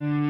You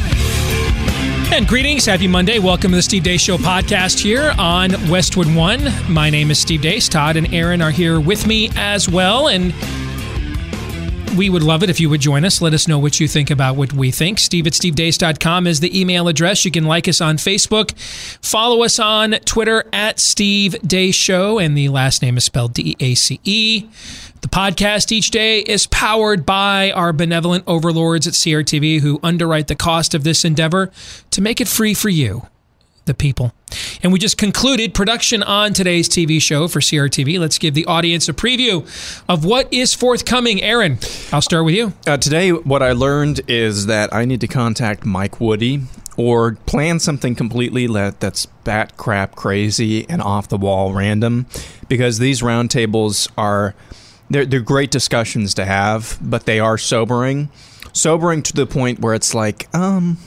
And greetings, happy Monday. Welcome to the Steve Deace Show podcast here on Westwood One. My name is Steve Deace. Todd and Aaron are here with me as well. And we would love it if you would join us. Let us know what you think about what we think. Steve at stevedeace.com is the email address. You can like us on Facebook. Follow us on Twitter at Steve Deace Show, and the last name is spelled D A C E. The podcast each day is powered by our benevolent overlords at CRTV who underwrite the cost of this endeavor to make it free for you, the people. And we just concluded production on today's TV show for CRTV. Let's give the audience a preview of what is forthcoming. Aaron, I'll start with you. Uh, today, what I learned is that I need to contact Mike Woody or plan something completely le- that's bat crap crazy and off the wall random because these roundtables are they're, they're great discussions to have, but they are sobering. Sobering to the point where it's like, um,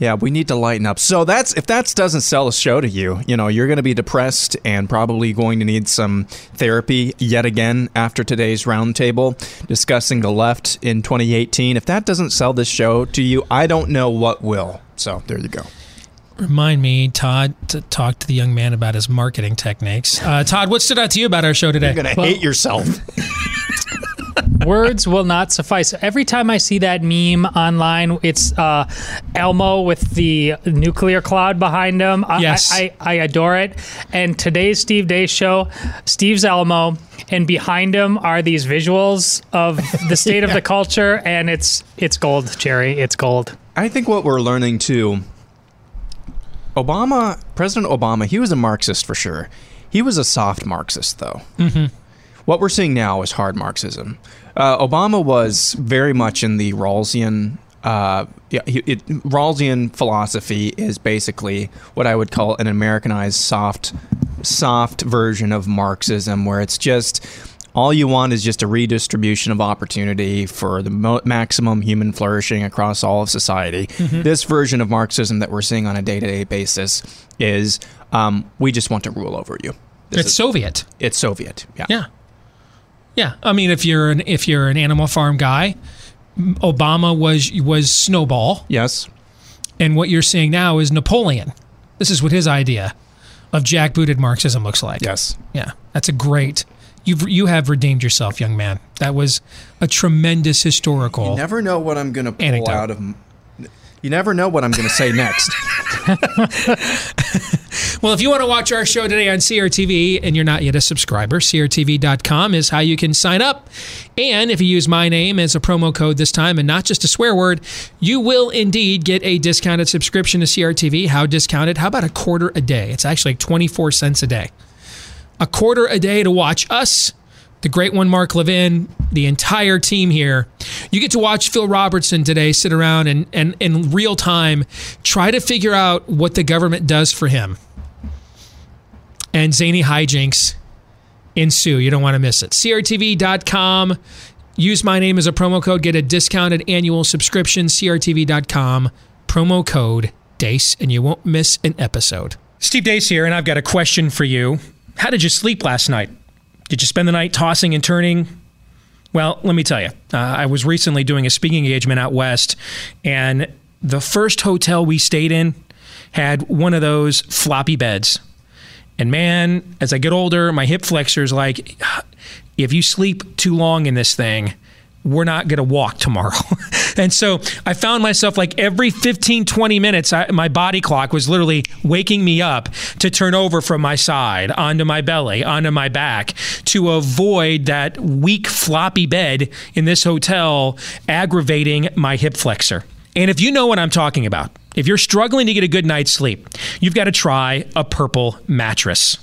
yeah, we need to lighten up. So that's if that doesn't sell a show to you, you know, you're going to be depressed and probably going to need some therapy yet again after today's roundtable discussing the left in 2018. If that doesn't sell this show to you, I don't know what will. So there you go. Remind me, Todd, to talk to the young man about his marketing techniques. Uh, Todd, what stood out to you about our show today? You're going to hate yourself. Words will not suffice. Every time I see that meme online, it's uh, Elmo with the nuclear cloud behind him. I, Yes. I, I, I adore it. And today's Steve Deace show, Steve's Elmo, and behind him are these visuals of the state of the culture, and it's it's gold, Jerry. It's gold. I think what we're learning too. Obama, President Obama, he was a Marxist for sure. He was a soft Marxist, though. Mm-hmm. What we're seeing now is hard Marxism. Uh, Obama was very much in the Rawlsian. Uh, yeah, it, Rawlsian philosophy is basically what I would call an Americanized soft, soft version of Marxism, where it's just all you want is just a redistribution of opportunity for the mo- maximum human flourishing across all of society. This version of Marxism that we're seeing on a day-to-day basis is um, we just want to rule over you. This It's is- Soviet. it's Soviet. Yeah. Yeah. Yeah. I mean, if you're an if you're an Animal Farm guy, Obama was was Snowball, Yes. and what you're seeing now is Napoleon. This is what his idea of jackbooted Marxism looks like. Yes. Yeah, that's a great. You've you have redeemed yourself, young man. That was a tremendous historical. You never know what I'm going to pull Anecdote. out of. You never know what I'm going to say next. Well, if you want to watch our show today on CRTV and you're not yet a subscriber, CRTV.com is how you can sign up. And if you use my name as a promo code this time and not just a swear word, you will indeed get a discounted subscription to CRTV. How discounted? How about a quarter a day? It's actually like 24 cents a day. A quarter a day to watch us, the great one, Mark Levin, the entire team here. You get to watch Phil Robertson today sit around and, and in real time try to figure out what the government does for him and zany hijinks ensue. You don't want to miss it. CRTV.com. Use my name as a promo code. Get a discounted annual subscription. CRTV.com. Promo code DACE, and you won't miss an episode. Steve Deace here, and I've got a question for you. How did you sleep last night? Did you spend the night tossing and turning? Well, let me tell you. Uh, I was recently doing a speaking engagement out west, and the first hotel we stayed in had one of those floppy beds. And man, as I get older, my hip flexors like, if you sleep too long in this thing, we're not going to walk tomorrow. and so I found myself like every 15, 20 minutes, I, my body clock was literally waking me up to turn over from my side onto my belly, onto my back to avoid that weak, floppy bed in this hotel aggravating my hip flexor. And if you know what I'm talking about, if you're struggling to get a good night's sleep, you've got to try a purple mattress.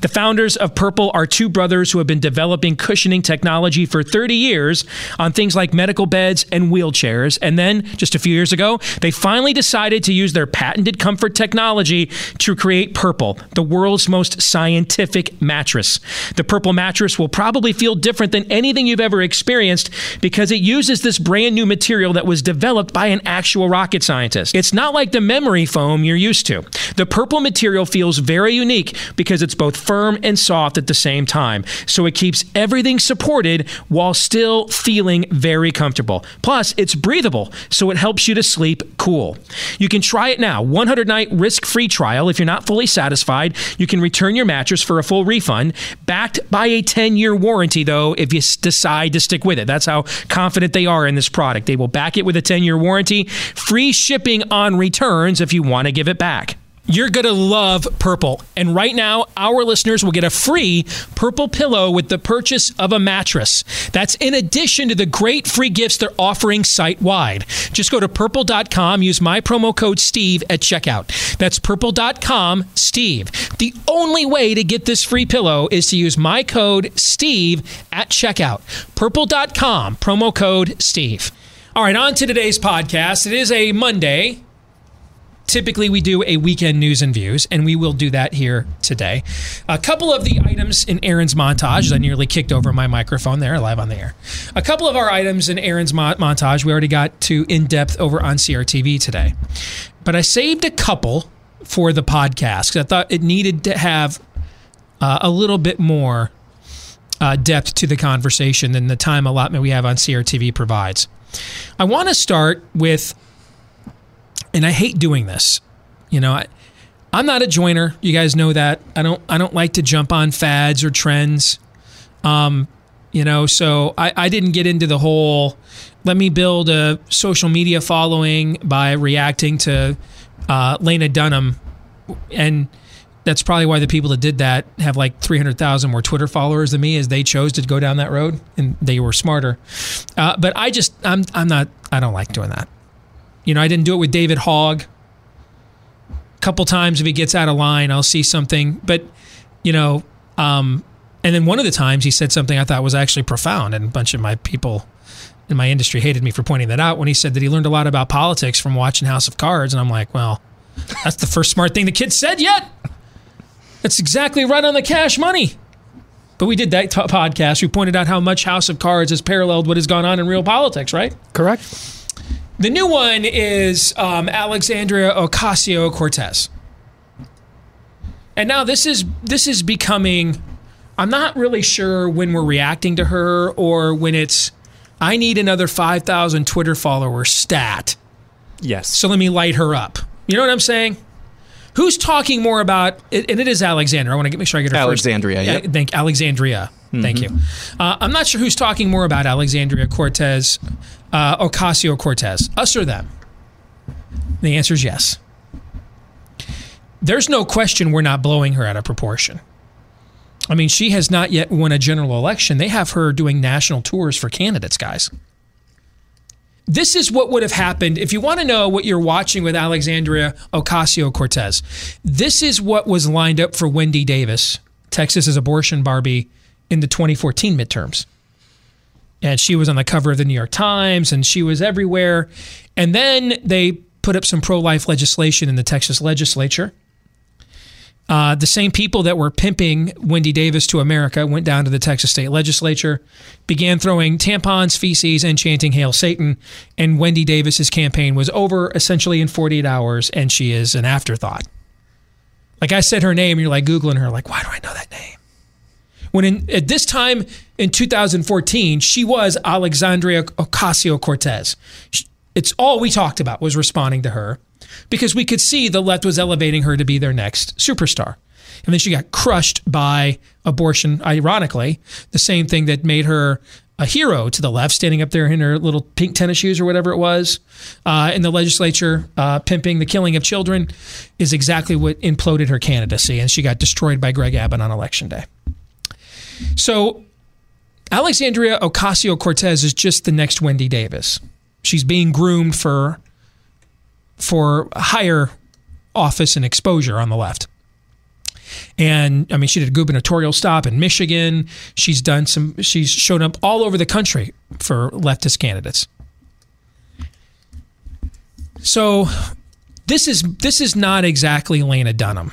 The founders of Purple are two brothers who have been developing cushioning technology for 30 years on things like medical beds and wheelchairs. And then, just a few years ago, they finally decided to use their patented comfort technology to create Purple, the world's most scientific mattress. The Purple mattress will probably feel different than anything you've ever experienced because it uses this brand new material that was developed by an actual rocket scientist. It's not like the memory foam you're used to. The Purple material feels very unique because it's both firm and soft at the same time. So it keeps everything supported while still feeling very comfortable. Plus, it's breathable, so it helps you to sleep cool. You can try it now. 100 night risk free trial. If you're not fully satisfied, you can return your mattress for a full refund, backed by a 10 year warranty, though, if you decide to stick with it. That's how confident they are in this product. They will back it with a 10 year warranty, free shipping on returns if you want to give it back. You're going to love Purple. And right now, our listeners will get a free Purple pillow with the purchase of a mattress. That's in addition to the great free gifts they're offering site wide. Just go to purple.com, use my promo code Steve at checkout. That's purple.com, Steve. The only way to get this free pillow is to use my code Steve at checkout. Purple.com, promo code Steve. All right, on to today's podcast. It is a Monday typically we do a weekend news and views, and we will do that here today. A couple of the items in Aaron's montage, I nearly kicked over my microphone there, live on the air. A couple of our items in Aaron's mo- montage we already got to in depth over on CRTV today. But I saved a couple for the podcast because I thought it needed to have uh, a little bit more uh, depth to the conversation than the time allotment we have on CRTV provides. I want to start with and I hate doing this. You know, I, I'm not a joiner. You guys know that. I don't. I don't like to jump on fads or trends. Um, you know, so I, I didn't get into the whole. Let me build a social media following by reacting to uh, Lena Dunham, and that's probably why the people that did that have like 300,000 more Twitter followers than me, as they chose to go down that road and they were smarter. Uh, but I just, I'm, I'm not. I don't like doing that. You know, I didn't do it with David Hogg. A couple times if he gets out of line, I'll see something. But, you know, um, and then one of the times he said something I thought was actually profound, and a bunch of my people in my industry hated me for pointing that out when he said that he learned a lot about politics from watching House of Cards. And I'm like, well, that's the first smart thing the kid said yet. That's exactly right on the cash money. But we did that t- podcast. We pointed out how much House of Cards has paralleled what has gone on in real politics, right? Correct. The new one is um, Alexandria Ocasio Cortez, and now this is this is becoming. I'm not really sure when we're reacting to her or when it's. I need another five thousand Twitter follower stat, Yes. so let me light her up. You know what I'm saying? Who's talking more about? And it is Alexandra. I want to make sure I get her Alexandria, First. yep. Yeah, thank Alexandria. Thank you. Uh, I'm not sure who's talking more about Alexandria Cortez, uh, Ocasio Cortez, us or them. The answer is yes. There's no question we're not blowing her out of proportion. I mean, she has not yet won a general election. They have her doing national tours for candidates, guys. This is what would have happened if you want to know what you're watching with Alexandria Ocasio Cortez. This is what was lined up for Wendy Davis, Texas's abortion Barbie, in the 2014 midterms. And she was on the cover of the New York Times and she was everywhere. And then they put up some pro life legislation in the Texas legislature. Uh, the same people that were pimping Wendy Davis to America went down to the Texas state legislature, began throwing tampons, feces, and chanting Hail Satan. And Wendy Davis's campaign was over essentially in 48 hours, and she is an afterthought. Like I said her name, you're like Googling her, like, why do I know that name? When in, at this time in 2014, she was Alexandria Ocasio Cortez. It's all we talked about was responding to her because we could see the left was elevating her to be their next superstar. And then she got crushed by abortion, ironically, the same thing that made her a hero to the left, standing up there in her little pink tennis shoes or whatever it was uh, in the legislature, uh, pimping the killing of children, is exactly what imploded her candidacy. And she got destroyed by Greg Abbott on election day. So Alexandria Ocasio Cortez is just the next Wendy Davis. She's being groomed for for higher office and exposure on the left. And I mean, she did a gubernatorial stop in Michigan. She's done some, she's shown up all over the country for leftist candidates. So this is this is not exactly Lena Dunham,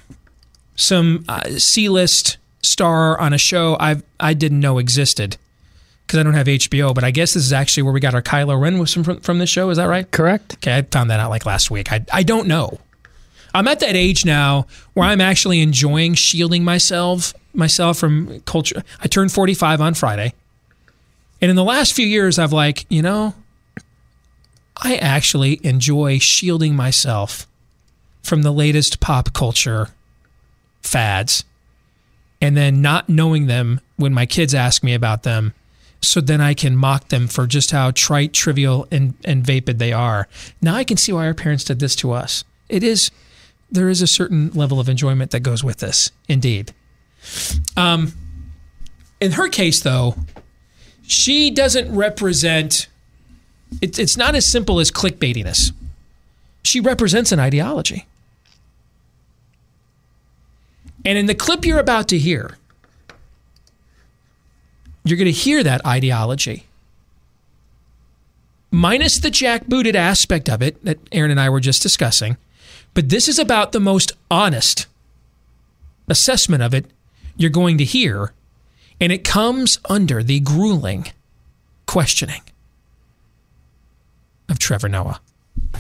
some uh, C-list star on a show I I didn't know existed because I don't have HBO. But I guess this is actually where we got our Kylo Ren from from this show. Is that right? Correct. Okay, I found that out like last week. I I don't know. I'm at that age now where I'm actually enjoying shielding myself myself from culture. I turned 45 on Friday. And in the last few years I've like, you know, I actually enjoy shielding myself from the latest pop culture fads and then not knowing them when my kids ask me about them so then I can mock them for just how trite, trivial, and, and vapid they are. Now I can see why our parents did this to us. It is, there is a certain level of enjoyment that goes with this, indeed. Um, in her case, though, she doesn't represent, it, it's not as simple as clickbaitiness. She represents an ideology. And in the clip you're about to hear, you're going to hear that ideology. Minus the jackbooted aspect of it that Aaron and I were just discussing. But this is about the most honest assessment of it you're going to hear. And it comes under the grueling questioning of Trevor Noah.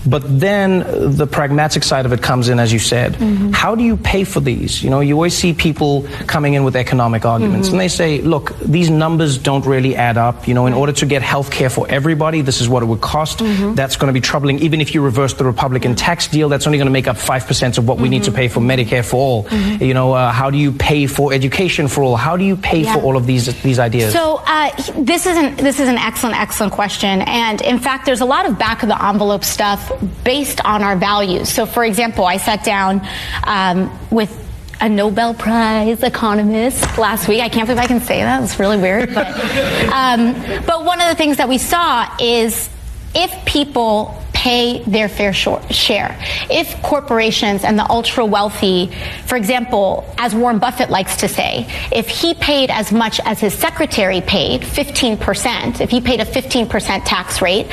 But then the pragmatic side of it comes in, as you said. Mm-hmm. How do you pay for these? You know, you always see people coming in with economic arguments, mm-hmm. and they say, look, these numbers don't really add up. You know, in order to get health care for everybody, this is what it would cost. Mm-hmm. That's going to be troubling. Even if you reverse the Republican tax deal, that's only going to make up 5% of what we need to pay for Medicare for all. You know, uh, how do you pay for education for all? How do you pay yeah. for all of these, these ideas? So uh, this, is an, this is an excellent, excellent question. And in fact, there's a lot of back of the envelope stuff based on our values. So, for example, I sat down um, with a Nobel Prize economist last week. I can't believe I can say that. It's really weird. But, um, but one of the things that we saw is if people pay their fair share. If corporations and the ultra wealthy, for example, as Warren Buffett likes to say, if he paid as much as his secretary paid, 15%, if he paid a 15% tax rate,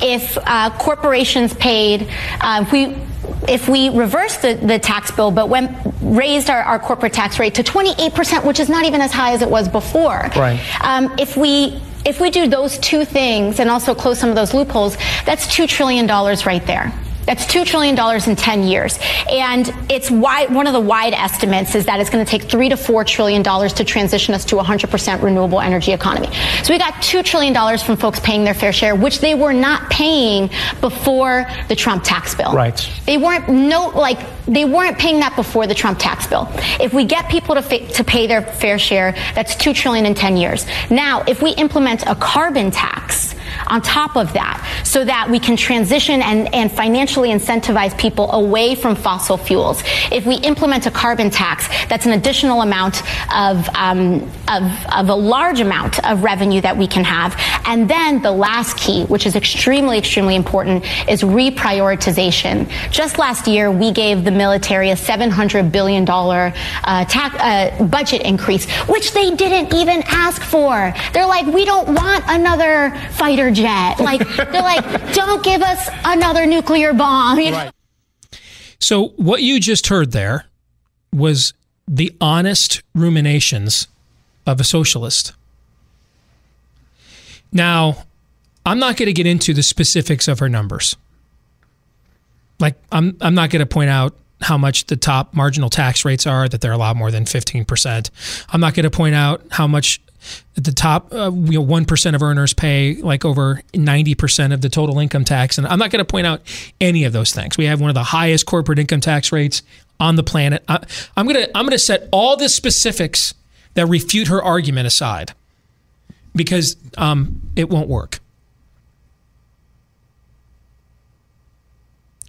if uh, corporations paid, uh, if we if we reverse the, the tax bill but went raised our, our corporate tax rate to 28%, which is not even as high as it was before. Right. Um, if we if we do those two things and also close some of those loopholes, that's $2 trillion right there. That's $2 trillion in 10 years. And it's wide, one of the wide estimates is that it's going to take 3 to $4 trillion to transition us to a 100% renewable energy economy. So we got $2 trillion from folks paying their fair share, which they were not paying before the Trump tax bill. Right. They weren't, no, like, they weren't paying that before the Trump tax bill. If we get people to, fa- to pay their fair share, that's 2 trillion in 10 years. Now, if we implement a carbon tax, on top of that so that we can transition and, and financially incentivize people away from fossil fuels. If we implement a carbon tax, that's an additional amount of, um, of, of a large amount of revenue that we can have. And then the last key, which is extremely, extremely important, is reprioritization. Just last year, we gave the military a $700 billion uh, uh, budget increase, which they didn't even ask for. They're like, we don't want another fighter fighter jet. Like they're like, don't give us another nuclear bomb. Right. So what you just heard there was the honest ruminations of a socialist. Now, I'm not going to get into the specifics of her numbers. Like I'm I'm not going to point out how much the top marginal tax rates are that they're a lot more than 15%. I'm not going to point out how much at the top, uh, you know, one percent of earners pay like over ninety percent of the total income tax, and I'm not going to point out any of those things. We have one of the highest corporate income tax rates on the planet. I, I'm gonna I'm gonna set all the specifics that refute her argument aside because um, it won't work.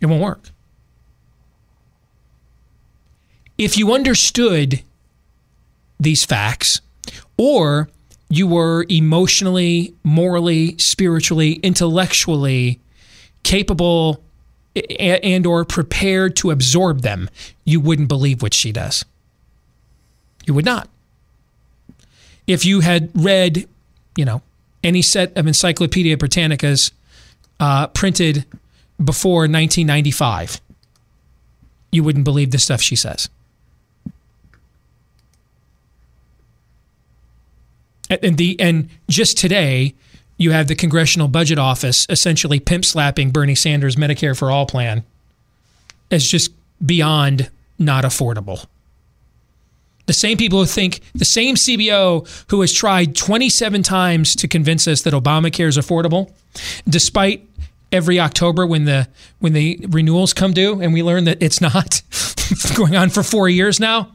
It won't work. If you understood these facts or you were emotionally, morally, spiritually, intellectually capable and or prepared to absorb them, you wouldn't believe what she does. You would not. If you had read, you know, any set of Encyclopedia Britannicas uh, printed before 1995, you wouldn't believe the stuff she says. And the and just today, you have the Congressional Budget Office essentially pimp slapping Bernie Sanders' Medicare for All plan as just beyond not affordable. The same people who think, the same CBO who has tried 27 times to convince us that Obamacare is affordable, despite every October when the when the renewals come due and we learn that it's not going on for four years now.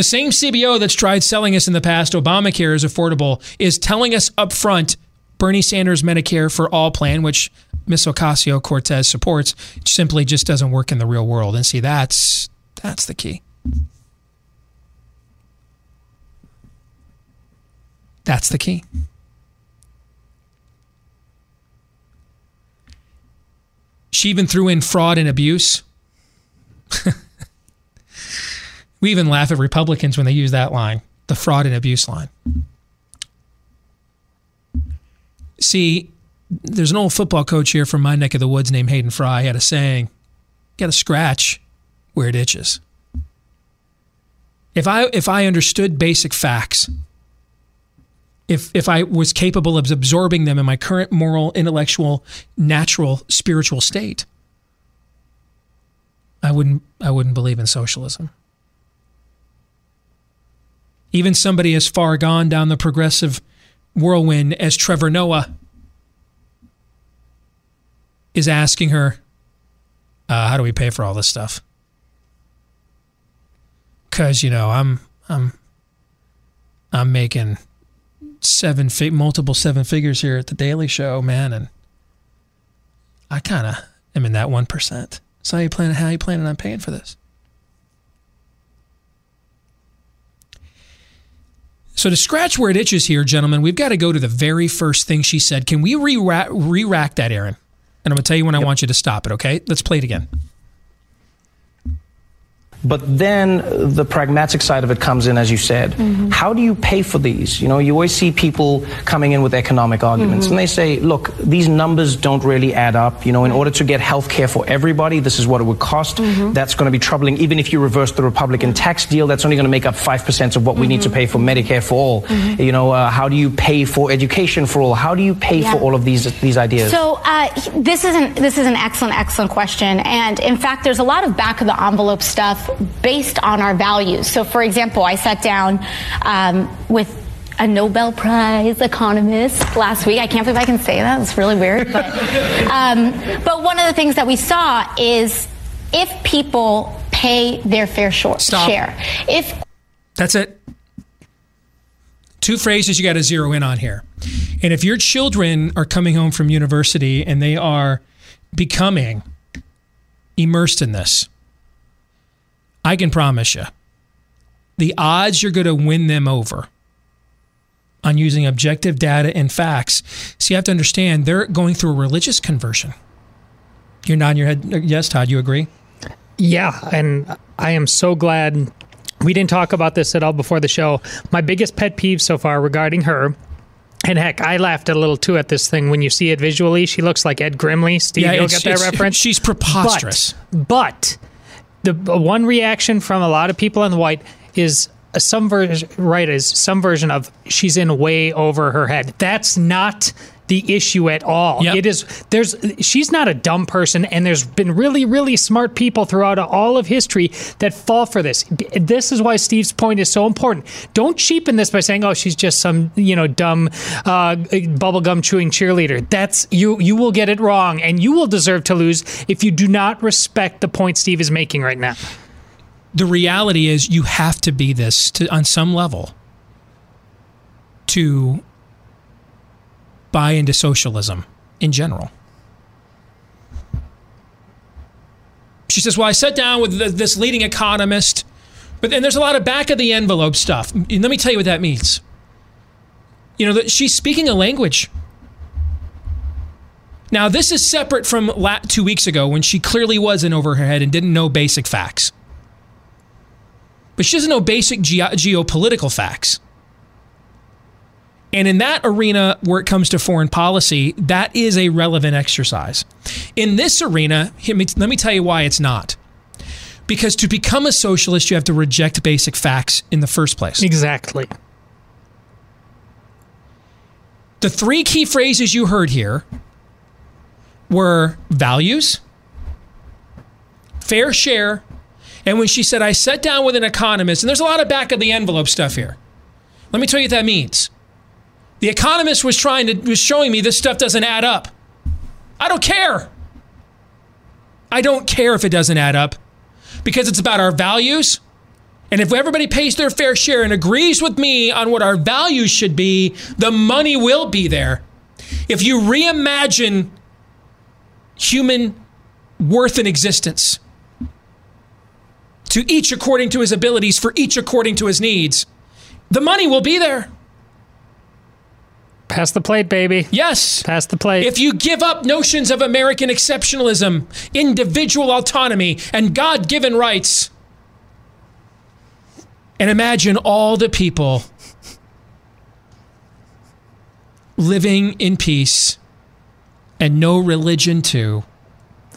The same CBO that's tried selling us in the past Obamacare is affordable is telling us up front Bernie Sanders Medicare for All plan, which Miss Ocasio Cortez supports, simply just doesn't work in the real world. And see, that's that's the key. That's the key. She even threw in fraud and abuse. we even laugh at Republicans when they use that line, the fraud and abuse line. See, there's an old football coach here from my neck of the woods named Hayden Fry. He had a saying, "Got to scratch where it itches." If I if I understood basic facts, if if I was capable of absorbing them in my current moral, intellectual, natural, spiritual state, I wouldn't I wouldn't believe in socialism. Even somebody as far gone down the progressive whirlwind as Trevor Noah is asking her, uh, "How do we pay for all this stuff?" Because you know I'm I'm I'm making seven fi- multiple seven figures here at the Daily Show, man, and I kind of am in that one percent. So how you planning? How you planning on paying for this? So to scratch where it itches here, gentlemen, we've got to go to the very first thing she said. Can we re rack that, Aaron? And I'm going to tell you when yep. I want you to stop it, okay? Let's play it again. But then the pragmatic side of it comes in, as you said. Mm-hmm. How do you pay for these? You know, you always see people coming in with economic arguments, mm-hmm. and they say, look, these numbers don't really add up. You know, in order to get health care for everybody, this is what it would cost. Mm-hmm. That's going to be troubling. Even if you reverse the Republican tax deal, that's only going to make up 5% of what we need to pay for Medicare for all. Mm-hmm. You know, uh, how do you pay for education for all? How do you pay yeah. for all of these, these ideas? So uh, this, is an, this is an excellent, excellent question. And in fact, there's a lot of back of the envelope stuff based on our values. So, for example, I sat down um, with a Nobel Prize economist last week. I can't believe I can say that. It's really weird. But, um, but one of the things that we saw is if people pay their fair short, share, if that's it. Two phrases you got to zero in on here. And if your children are coming home from university and they are becoming immersed in this, I can promise you, the odds you're going to win them over on using objective data and facts. So you have to understand they're going through a religious conversion. You're nodding your head. Yes, Todd, you agree? Yeah, and I am so glad we didn't talk about this at all before the show. My biggest pet peeve so far regarding her and heck, I laughed a little too at this thing. When you see it visually, she looks like Ed Grimley. Steve, yeah, you'll get that reference. She's preposterous. But, but the uh, one reaction from a lot of people on the white is some version right is some version of she's in way over her head. That's not the issue at all. Yep. It is there's she's not a dumb person, and there's been really really smart people throughout all of history that fall for this. This is why Steve's point is so important. Don't cheapen this by saying, "Oh, she's just some you know dumb uh, bubblegum chewing cheerleader." That's you you will get it wrong, and you will deserve to lose if you do not respect the point Steve is making right now. The reality is, you have to be this to, on some level to buy into socialism in general. She says, Well, I sat down with this leading economist, but then there's a lot of back of the envelope stuff. And let me tell you what that means. You know, that she's speaking a language. Now, this is separate from two weeks ago when she clearly was in over her head and didn't know basic facts. but she doesn't know basic ge- geopolitical facts. And in that arena where it comes to foreign policy, that is a relevant exercise. In this arena, let me tell you why it's not. Because to become a socialist, you have to reject basic facts in the first place. Exactly. The three key phrases you heard here were values, fair share, and when she said, I sat down with an economist, and there's a lot of back of the envelope stuff here. Let me tell you what that means. The economist was trying to was showing me this stuff doesn't add up. I don't care. I don't care if it doesn't add up because it's about our values. And if everybody pays their fair share and agrees with me on what our values should be, the money will be there. If you reimagine human worth and existence to each according to his abilities, for each according to his needs, the money will be there. Pass the plate, baby. Yes. Pass the plate. If you give up notions of American exceptionalism, individual autonomy, and God given rights, and imagine all the people living in peace and no religion too.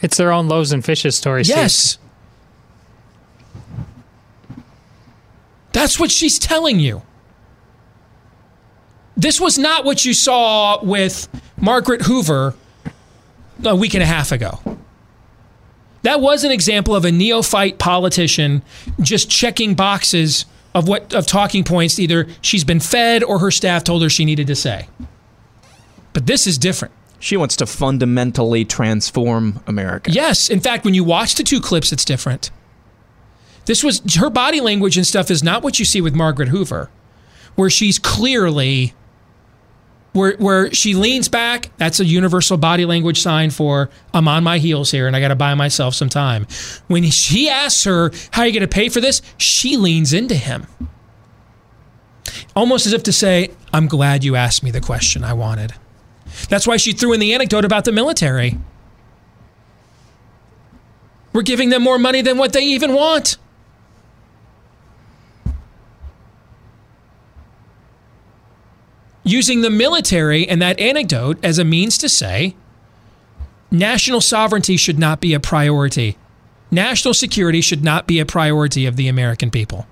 It's their own loaves and fishes story. Yes. Steve. That's what she's telling you. This was not what you saw with Margaret Hoover a week and a half ago. That was an example of a neophyte politician just checking boxes of what of talking points either she's been fed or her staff told her she needed to say. But this is different. She wants to fundamentally transform America. Yes, in fact, when you watch the two clips, it's different. This was her body language and stuff is not what you see with Margaret Hoover, where she's clearly where where she leans back. That's a universal body language sign for I'm on my heels here and I got to buy myself some time. When he asks her how are you going to pay for this, she leans into him, almost as if to say, "I'm glad you asked me the question I wanted." That's why she threw in the anecdote about the military. We're giving them more money than what they even want. Using the military and that anecdote as a means to say national sovereignty should not be a priority. National security should not be a priority of the American people.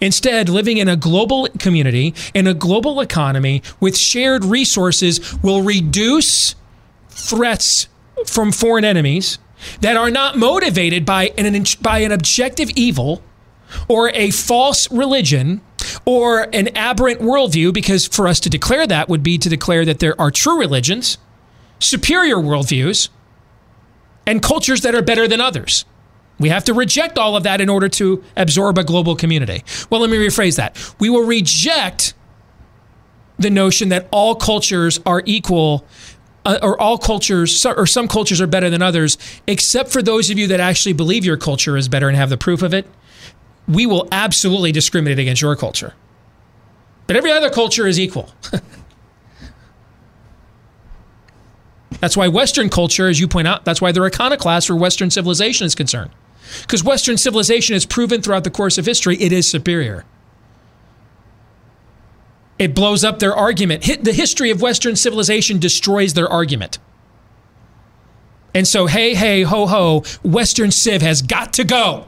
Instead, living in a global community, in a global economy with shared resources will reduce threats from foreign enemies that are not motivated by an, by an objective evil or a false religion or an aberrant worldview, because for us to declare that would be to declare that there are true religions, superior worldviews, and cultures that are better than others. We have to reject all of that in order to absorb a global community. Well, let me rephrase that. We will reject the notion that all cultures are equal uh, or all cultures or some cultures are better than others, except for those of you that actually believe your culture is better and have the proof of it. We will absolutely discriminate against your culture. But every other culture is equal. that's why Western culture, as you point out, that's why they're iconoclast where Western civilization is concerned. Because Western civilization has proven throughout the course of history it is superior. It blows up their argument. The history of Western civilization destroys their argument. And so, hey, hey, ho, ho, Western Civ has got to go.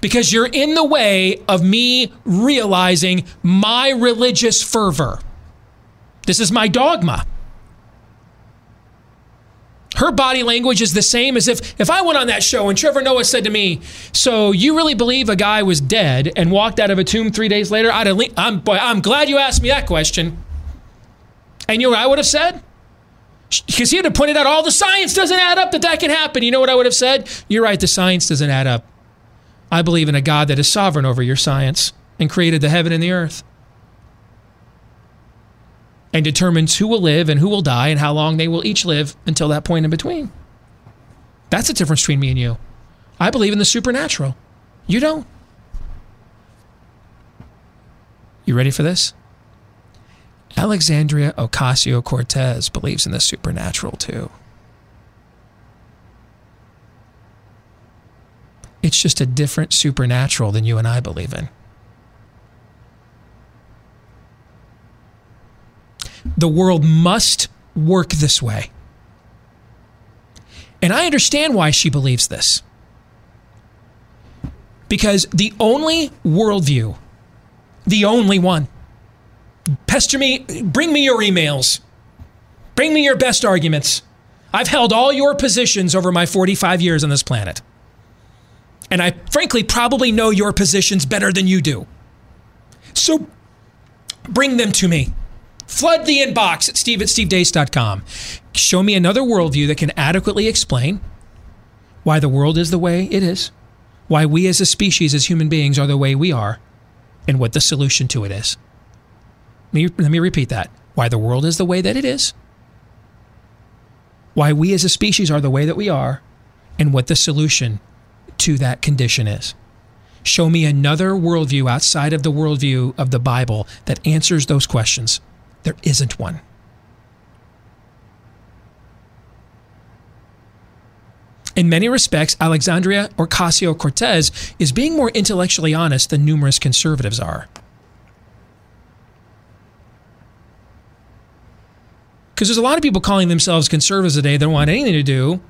Because you're in the way of me realizing my religious fervor. This is my dogma her body language is the same as if if I went on that show and Trevor Noah said to me, "So you really believe a guy was dead and walked out of a tomb three days later?" I'd have, I'm boy, I'm glad you asked me that question. And you know what I would have said? Because he would have pointed out all the science doesn't add up that that can happen. You know what I would have said? You're right, the science doesn't add up. I believe in a God that is sovereign over your science and created the heaven and the earth and determines who will live and who will die and how long they will each live until that point in between. That's the difference between me and you. I believe in the supernatural. You don't. You ready for this? Alexandria Ocasio Cortez believes in the supernatural too. It's just a different supernatural than you and I believe in. The world must work this way. And I understand why she believes this. Because the only worldview, the only one, pester me, bring me your emails, bring me your best arguments. I've held all your positions over my 45 years on this planet. And I frankly probably know your positions better than you do. So bring them to me. Flood the inbox at steve at stevedeace.com. Show me another worldview that can adequately explain why the world is the way it is, why we as a species, as human beings, are the way we are, and what the solution to it is. Let me, let me repeat that. Why the world is the way that it is, why we as a species are the way that we are, and what the solution to that condition is. Show me another worldview outside of the worldview of the Bible that answers those questions. There isn't one. In many respects, Alexandria Ocasio Cortez is being more intellectually honest than numerous conservatives are. Because there's a lot of people calling themselves conservatives today that don't want anything to do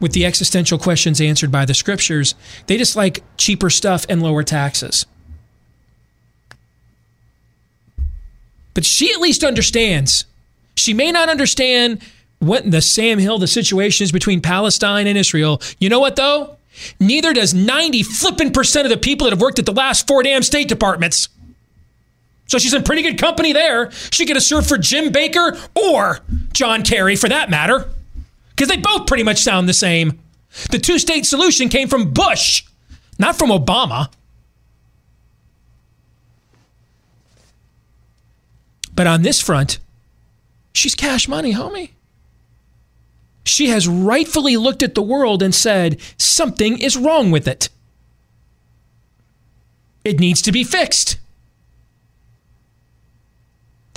with the existential questions answered by the scriptures. They just like cheaper stuff and lower taxes. But she at least understands. She may not understand what the Sam Hill, the situation is between Palestine and Israel. You know what though? Neither does 90 flipping percent of the people that have worked at the last four damn State Departments. So she's in pretty good company there. She could have served for Jim Baker or John Kerry for that matter. Because they both pretty much sound the same. The two state solution came from Bush, not from Obama. But on this front, she's cash money, homie. She has rightfully looked at the world and said, something is wrong with it. It needs to be fixed.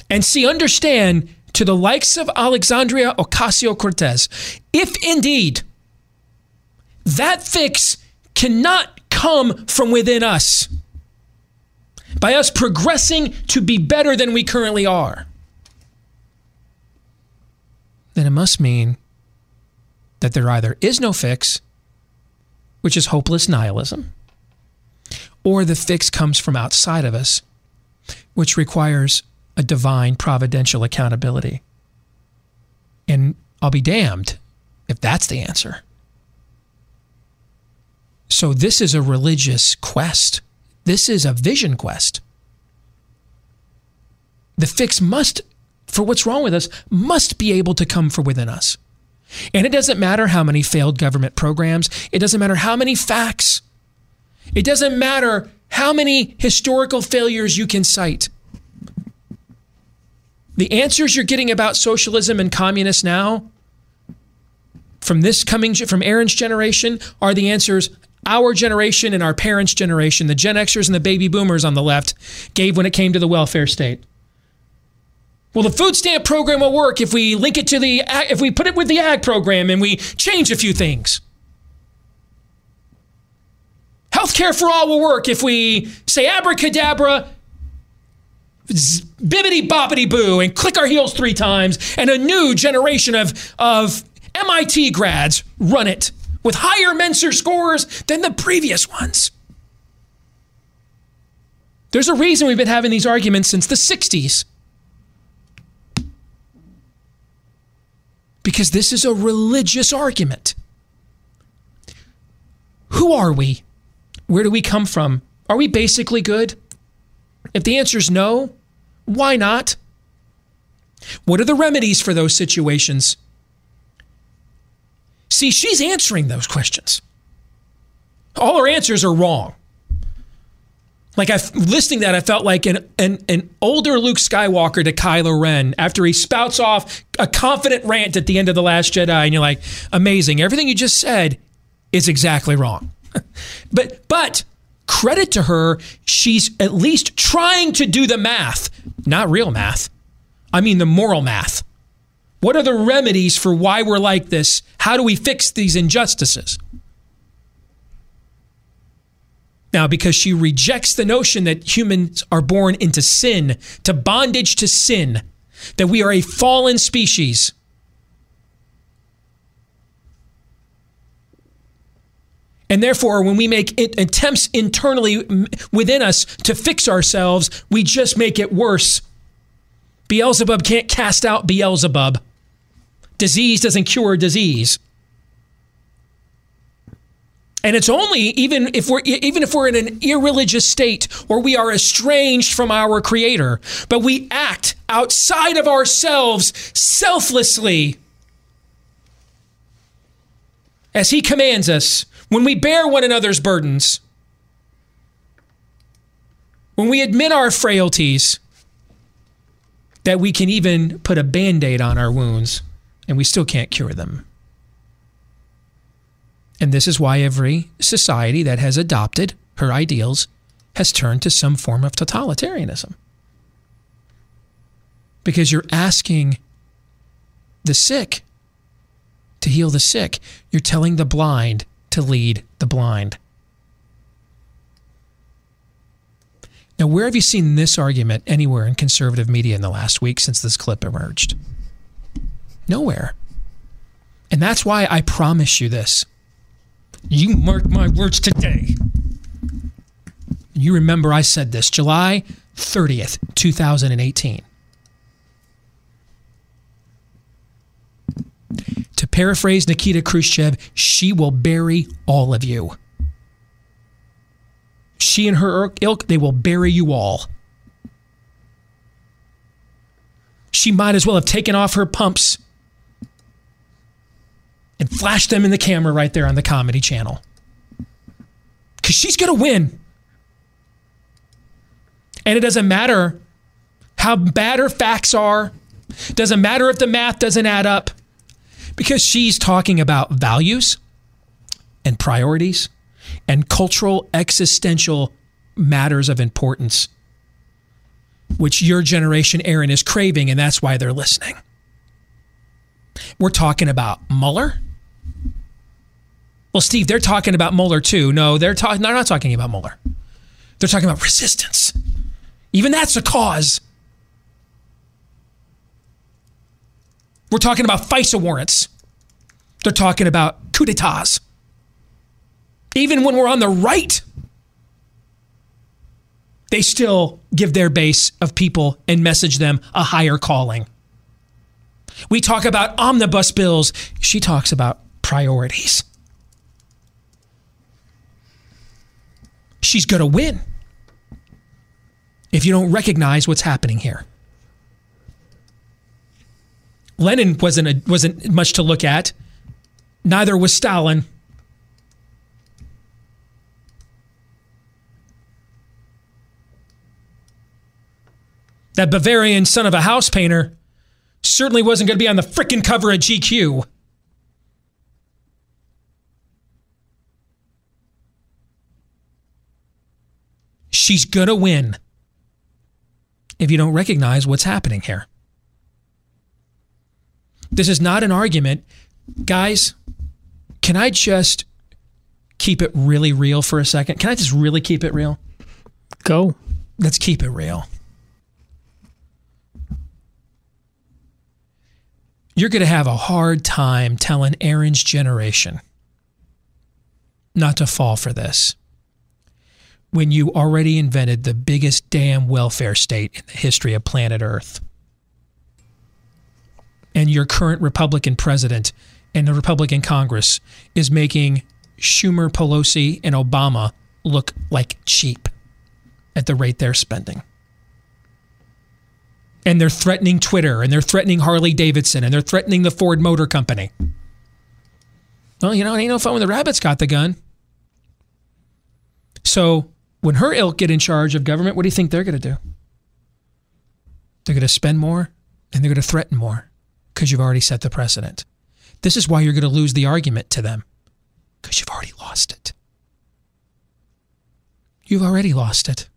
And see, understand to the likes of Alexandria Ocasio Cortez, if indeed that fix cannot come from within us, by us progressing to be better than we currently are, then it must mean that there either is no fix, which is hopeless nihilism, or the fix comes from outside of us, which requires a divine providential accountability. And I'll be damned if that's the answer. So, this is a religious quest this is a vision quest. The fix must, for what's wrong with us, must be able to come from within us. And it doesn't matter how many failed government programs, it doesn't matter how many facts, it doesn't matter how many historical failures you can cite. The answers you're getting about socialism and communists now from this coming from Aaron's generation are the answers our generation and our parents' generation, the Gen Xers and the baby boomers on the left, gave when it came to the welfare state. Well, the food stamp program will work if we link it to the if we put it with the ag program and we change a few things. Healthcare for all will work if we say abracadabra, bibbity boppity boo, and click our heels three times, and a new generation of, of MIT grads run it with higher Mensa scores than the previous ones. There's a reason we've been having these arguments since the 60s. Because this is a religious argument. Who are we? Where do we come from? Are we basically good? If the answer is no, why not? What are the remedies for those situations? See, she's answering those questions. All her answers are wrong. Like I listening that, I felt like an, an an older Luke Skywalker to Kylo Ren after he spouts off a confident rant at the end of the Last Jedi, and you're like, amazing. Everything you just said is exactly wrong. but but credit to her, she's at least trying to do the math, not real math. I mean the moral math. What are the remedies for why we're like this? How do we fix these injustices? Now, because she rejects the notion that humans are born into sin, to bondage to sin, that we are a fallen species. And therefore, when we make attempts internally within us to fix ourselves, we just make it worse. Beelzebub can't cast out Beelzebub. Disease doesn't cure disease. And it's only even if we're even if we're in an irreligious state or we are estranged from our creator, but we act outside of ourselves selflessly as he commands us, when we bear one another's burdens, when we admit our frailties, that we can even put a band aid on our wounds and we still can't cure them. And this is why every society that has adopted her ideals has turned to some form of totalitarianism. Because you're asking the sick to heal the sick, you're telling the blind to lead the blind. Now, where have you seen this argument anywhere in conservative media in the last week since this clip emerged? Nowhere. And that's why I promise you this. You mark my words today. You remember I said this July 30th, 2018. Paraphrase Nikita Khrushchev, she will bury all of you. She and her ilk, they will bury you all. She might as well have taken off her pumps and flashed them in the camera right there on the comedy channel. Because she's going to win. And it doesn't matter how bad her facts are, doesn't matter if the math doesn't add up, because she's talking about values and priorities and cultural existential matters of importance, which your generation, Aaron, is craving, and that's why they're listening. We're talking about Mueller. Well, Steve, they're talking about Mueller too. No, they're, ta- they're not talking about Mueller. They're talking about resistance. Even that's a cause. We're talking about FISA warrants. They're talking about coup d'etats. Even when we're on the right, they still give their base of people and message them a higher calling. We talk about omnibus bills. She talks about priorities. She's going to win if you don't recognize what's happening here. Lenin wasn't a, wasn't much to look at. Neither was Stalin. That Bavarian son of a house painter certainly wasn't going to be on the frickin' cover of GQ. She's going to win if you don't recognize what's happening here. This is not an argument. Guys, can I just keep it really real for a second? Can I just really keep it real? Go. Let's keep it real. You're going to have a hard time telling Aaron's generation not to fall for this when you already invented the biggest damn welfare state in the history of planet Earth. And your current Republican president and the Republican Congress is making Schumer, Pelosi, and Obama look like cheap at the rate they're spending. And they're threatening Twitter and they're threatening Harley Davidson and they're threatening the Ford Motor Company. Well, you know, it ain't no fun when the rabbit's got the gun. So when her ilk get in charge of government, what do you think they're going to do? They're going to spend more and they're going to threaten more because you've already set the precedent. This is why you're going to lose the argument to them because you've already lost it. You've already lost it.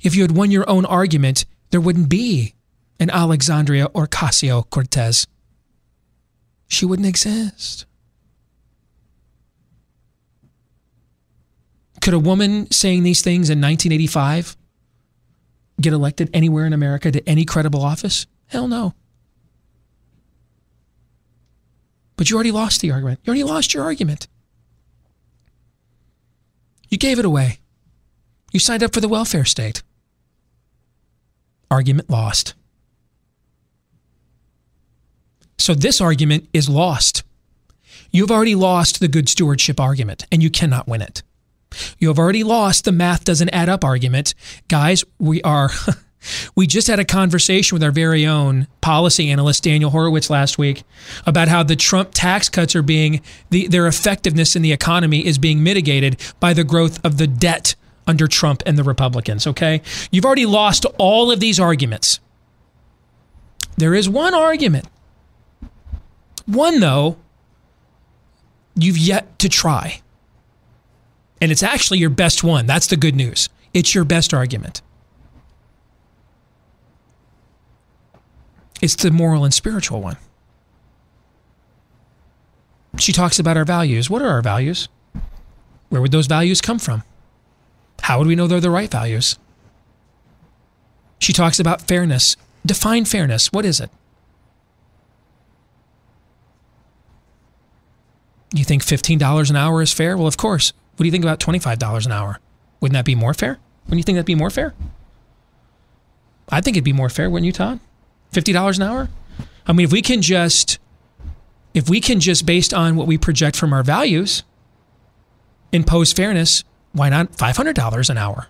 If you had won your own argument, there wouldn't be an Alexandria or Ocasio Cortez. She wouldn't exist. Could a woman saying these things in 1985 get elected anywhere in America to any credible office? Hell no. But you already lost the argument. You already lost your argument. You gave it away. You signed up for the welfare state. Argument lost. So this argument is lost. You've already lost the good stewardship argument, and you cannot win it. You have already lost the math doesn't add up argument. Guys, we are. We just had a conversation with our very own policy analyst Daniel Horowitz last week about how the Trump tax cuts are being the, their effectiveness in the economy is being mitigated by the growth of the debt under Trump and the Republicans, okay? You've already lost all of these arguments. There is one argument. One though you've yet to try. And it's actually your best one. That's the good news. It's your best argument. It's the moral and spiritual one. She talks about our values. What are our values? Where would those values come from? How would we know they're the right values? She talks about fairness. Define fairness. What is it? You think $15 an hour is fair? Well, of course. What do you think about $25 an hour? Wouldn't that be more fair? Wouldn't you think that'd be more fair? I think it'd be more fair, wouldn't you, Todd? $50 an hour? I mean, if we can just if we can just based on what we project from our values impose fairness, why not $500 an hour?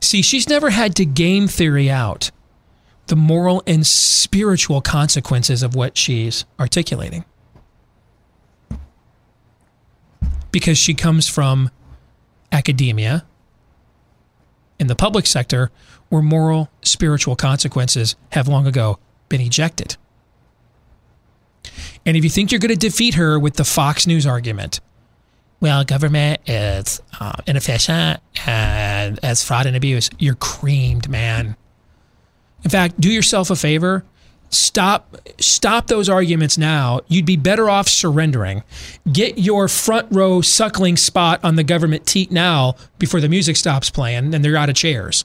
See, she's never had to game theory out the moral and spiritual consequences of what she's articulating. Because she comes from academia in the public sector where moral, spiritual consequences have long ago been ejected. And if you think you're going to defeat her with the Fox News argument, well, government is uh, inefficient and as fraud and abuse, you're creamed, man. In fact, do yourself a favor. Stop stop those arguments now. You'd be better off surrendering. Get your front row suckling spot on the government teat now before the music stops playing and they're out of chairs.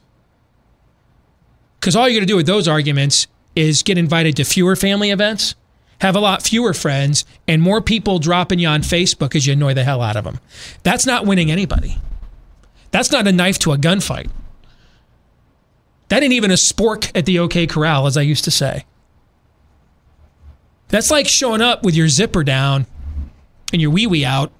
Because all you're going to do with those arguments is get invited to fewer family events, have a lot fewer friends, and more people dropping you on Facebook as you annoy the hell out of them. That's not winning anybody. That's not a knife to a gunfight. That ain't even a spork at the OK Corral, as I used to say. That's like showing up with your zipper down and your wee wee out,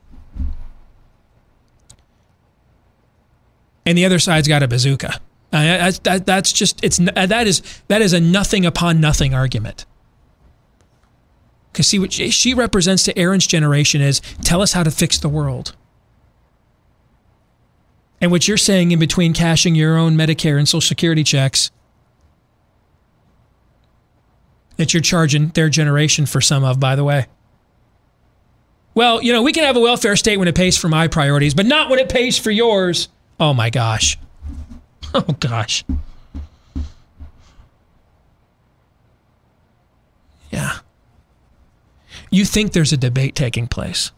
and the other side's got a bazooka. Uh, that, that's just it's that is that is a nothing upon nothing argument. Because see what she represents to Aaron's generation is tell us how to fix the world. And what you're saying in between cashing your own Medicare and Social Security checks that you're charging their generation for some of, by the way. Well, you know, we can have a welfare state when it pays for my priorities, but not when it pays for yours. Oh my gosh. Oh gosh. Yeah. You think there's a debate taking place.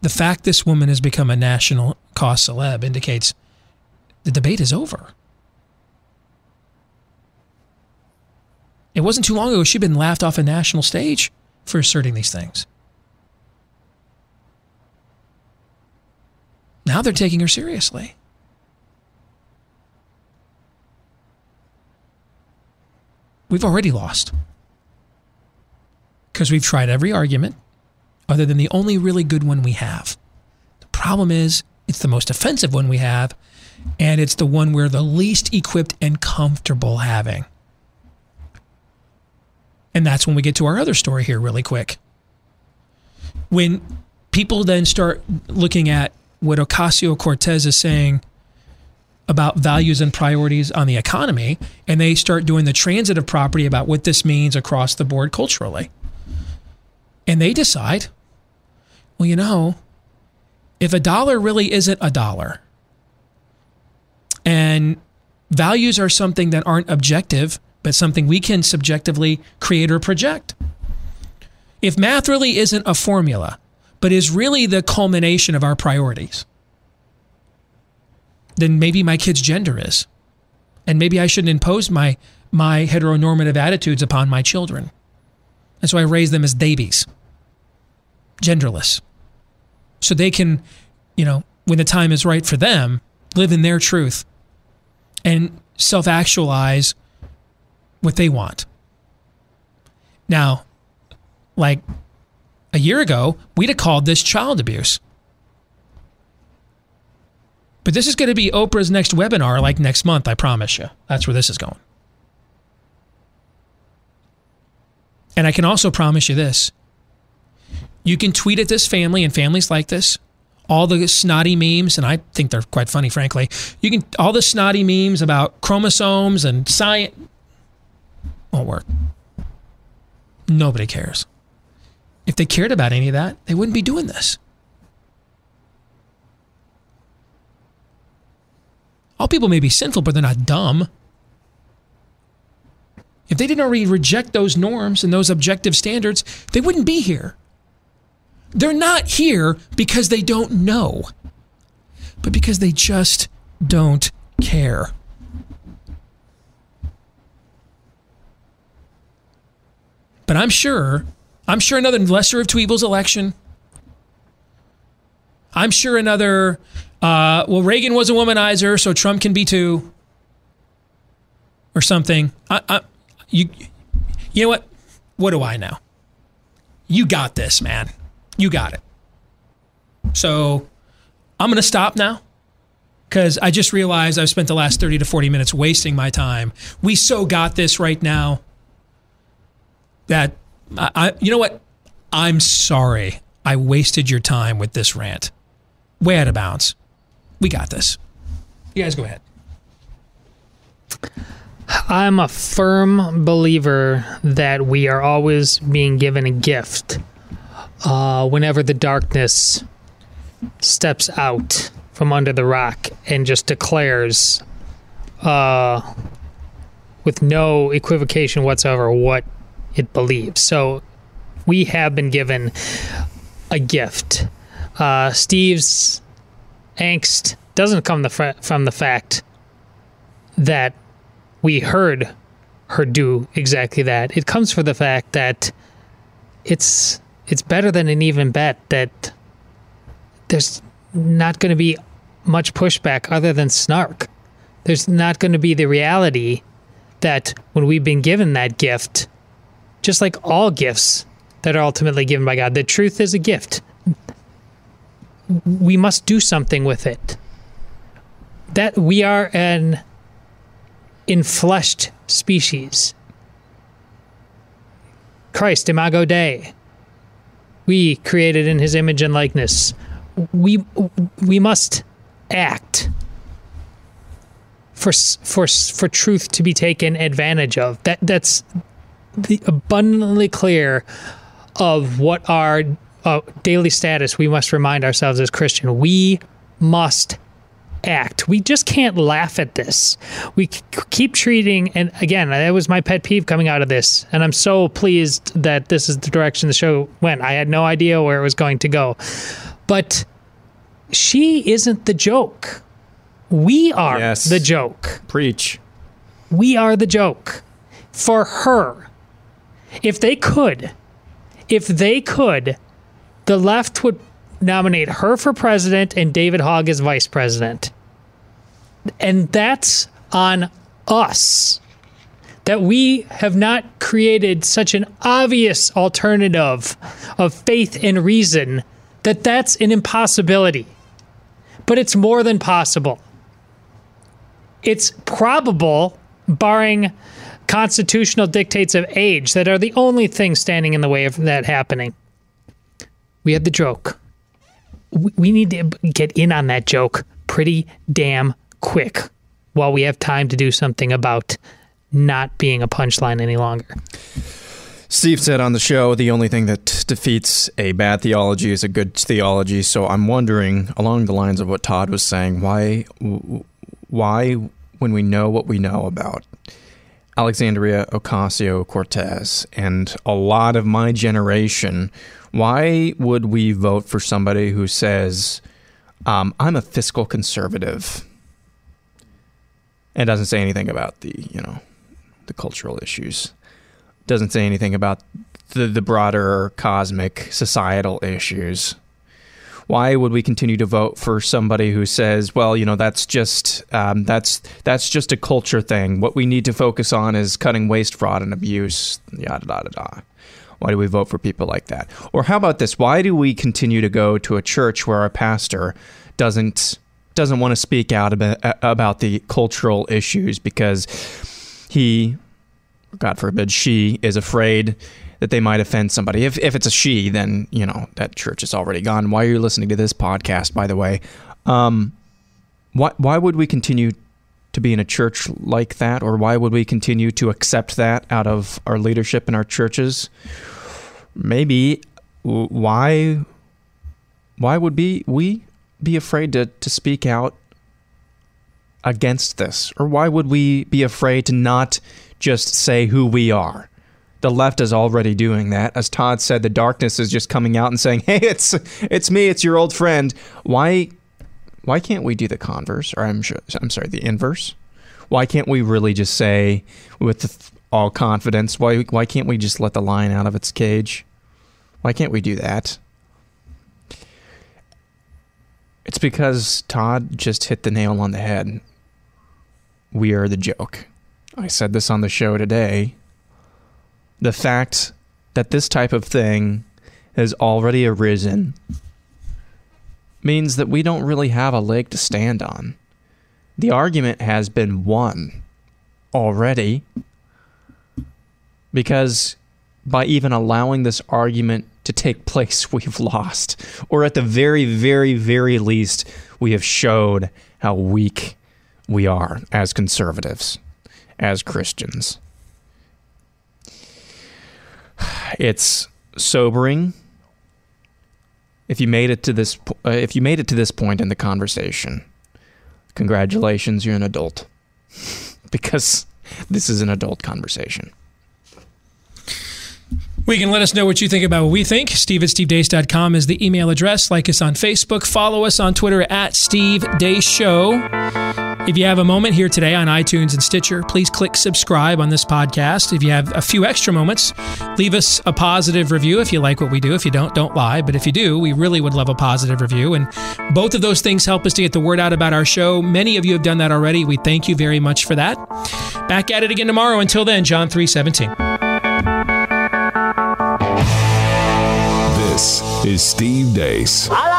The fact this woman has become a national cause celeb indicates the debate is over. It wasn't too long ago she'd been laughed off a national stage for asserting these things. Now they're taking her seriously. We've already lost. Because we've tried every argument other than the only really good one we have. The problem is, it's the most offensive one we have, and it's the one we're the least equipped and comfortable having. And that's when we get to our other story here, really quick. When people then start looking at what Ocasio Cortez is saying about values and priorities on the economy, and they start doing the transitive property about what this means across the board culturally. And they decide, well, you know, if a dollar really isn't a dollar, and values are something that aren't objective, but something we can subjectively create or project. If math really isn't a formula, but is really the culmination of our priorities, then maybe my kid's gender is. And maybe I shouldn't impose my, my heteronormative attitudes upon my children. And so I raise them as babies, genderless. So they can, you know, when the time is right for them, live in their truth and self actualize what they want. Now, like a year ago, we'd have called this child abuse. But this is going to be Oprah's next webinar, like next month, I promise you. That's where this is going. And I can also promise you this you can tweet at this family and families like this all the snotty memes, and I think they're quite funny, frankly. You can all the snotty memes about chromosomes and science won't work. Nobody cares. If they cared about any of that, they wouldn't be doing this. All people may be sinful, but they're not dumb. If they didn't already reject those norms and those objective standards, they wouldn't be here. They're not here because they don't know, but because they just don't care. But I'm sure, I'm sure another lesser of two evils election. I'm sure another, uh, well, Reagan was a womanizer, so Trump can be too, or something. I, I, you, you know what? What do I know? You got this, man. You got it. So I'm going to stop now because I just realized I've spent the last 30 to 40 minutes wasting my time. We so got this right now that I, I you know what? I'm sorry I wasted your time with this rant. Way out of bounds. We got this. You guys go ahead. I'm a firm believer that we are always being given a gift uh, whenever the darkness steps out from under the rock and just declares, uh, with no equivocation whatsoever, what it believes. So we have been given a gift. Uh, Steve's angst doesn't come the fr- from the fact that we heard her do exactly that. It comes from the fact that it's it's better than an even bet that there's not going to be much pushback other than snark. There's not going to be the reality that when we've been given that gift, just like all gifts that are ultimately given by God, the truth is a gift. We must do something with it. That we are an infleshed species. Christ, Imago Dei we created in his image and likeness. We we must act for for for truth to be taken advantage of. That that's the abundantly clear of what our uh, daily status we must remind ourselves as Christian. We must act. We just can't laugh at this. We keep treating, and again, that was my pet peeve coming out of this. And I'm so pleased that this is the direction the show went. I had no idea where it was going to go. But she isn't the joke. We are Yes. the joke. Preach. We are the joke for her. If they could, if they could, the left would nominate her for president and David Hogg as vice president. And that's on us. That we have not created such an obvious alternative of faith and reason that that's an impossibility. But it's more than possible. It's probable, barring constitutional dictates of age, that are the only things standing in the way of that happening. We had the joke. We we need to get in on that joke pretty damn quick while we have time to do something about not being a punchline any longer. Steve said on the show the only thing that defeats a bad theology is a good theology. So I'm wondering, along the lines of what Todd was saying, why, why, when we know what we know about Alexandria Ocasio Cortez and a lot of my generation, why would we vote for somebody who says, um, I'm a fiscal conservative? And doesn't say anything about the, you know, the cultural issues. Doesn't say anything about the, the broader cosmic societal issues why would we continue to vote for somebody who says, well, you know, that's just um, that's that's just a culture thing. What we need to focus on is cutting waste, fraud, and abuse. Yada yada yada. Why do we vote for people like that? Or how about this? Why do we continue to go to a church where our pastor doesn't doesn't want to speak out about, about the cultural issues because he, God forbid, she is afraid that they might offend somebody. If, if it's a she, then, you know, that church is already gone. Why are you listening to this podcast, by the way? Um, why, why would we continue to be in a church like that? Or why would we continue to accept that out of our leadership in our churches? Maybe why why would be we be afraid to, to speak out against this? Or why would we be afraid to not just say who we are? The left is already doing that. As Todd said, the darkness is just coming out and saying, "Hey, it's it's me, it's your old friend." Why why can't we do the converse or I'm sure, I'm sorry, the inverse? Why can't we really just say with all confidence, why why can't we just let the lion out of its cage? Why can't we do that? It's because Todd just hit the nail on the head. We are the joke. I said this on the show today the fact that this type of thing has already arisen means that we don't really have a leg to stand on. The argument has been won already because by even allowing this argument to take place, we've lost. Or at the very, very, very least, we have showed how weak we are as conservatives, as Christians. It's sobering. If you made it to this, uh, if you made it to this point in the conversation, congratulations, you're an adult, because this is an adult conversation. We can let us know what you think about what we think. Steve at stevedeace.com is the email address. Like us on Facebook. Follow us on Twitter at Steve Deace Show. If you have a moment here today on iTunes and Stitcher, please click subscribe on this podcast. If you have a few extra moments, leave us a positive review if you like what we do. If you don't, don't lie. But if you do, we really would love a positive review. And both of those things help us to get the word out about our show. Many of you have done that already. We thank you very much for that. Back at it again tomorrow. Until then, John 317. This is Steve Deace. I like you.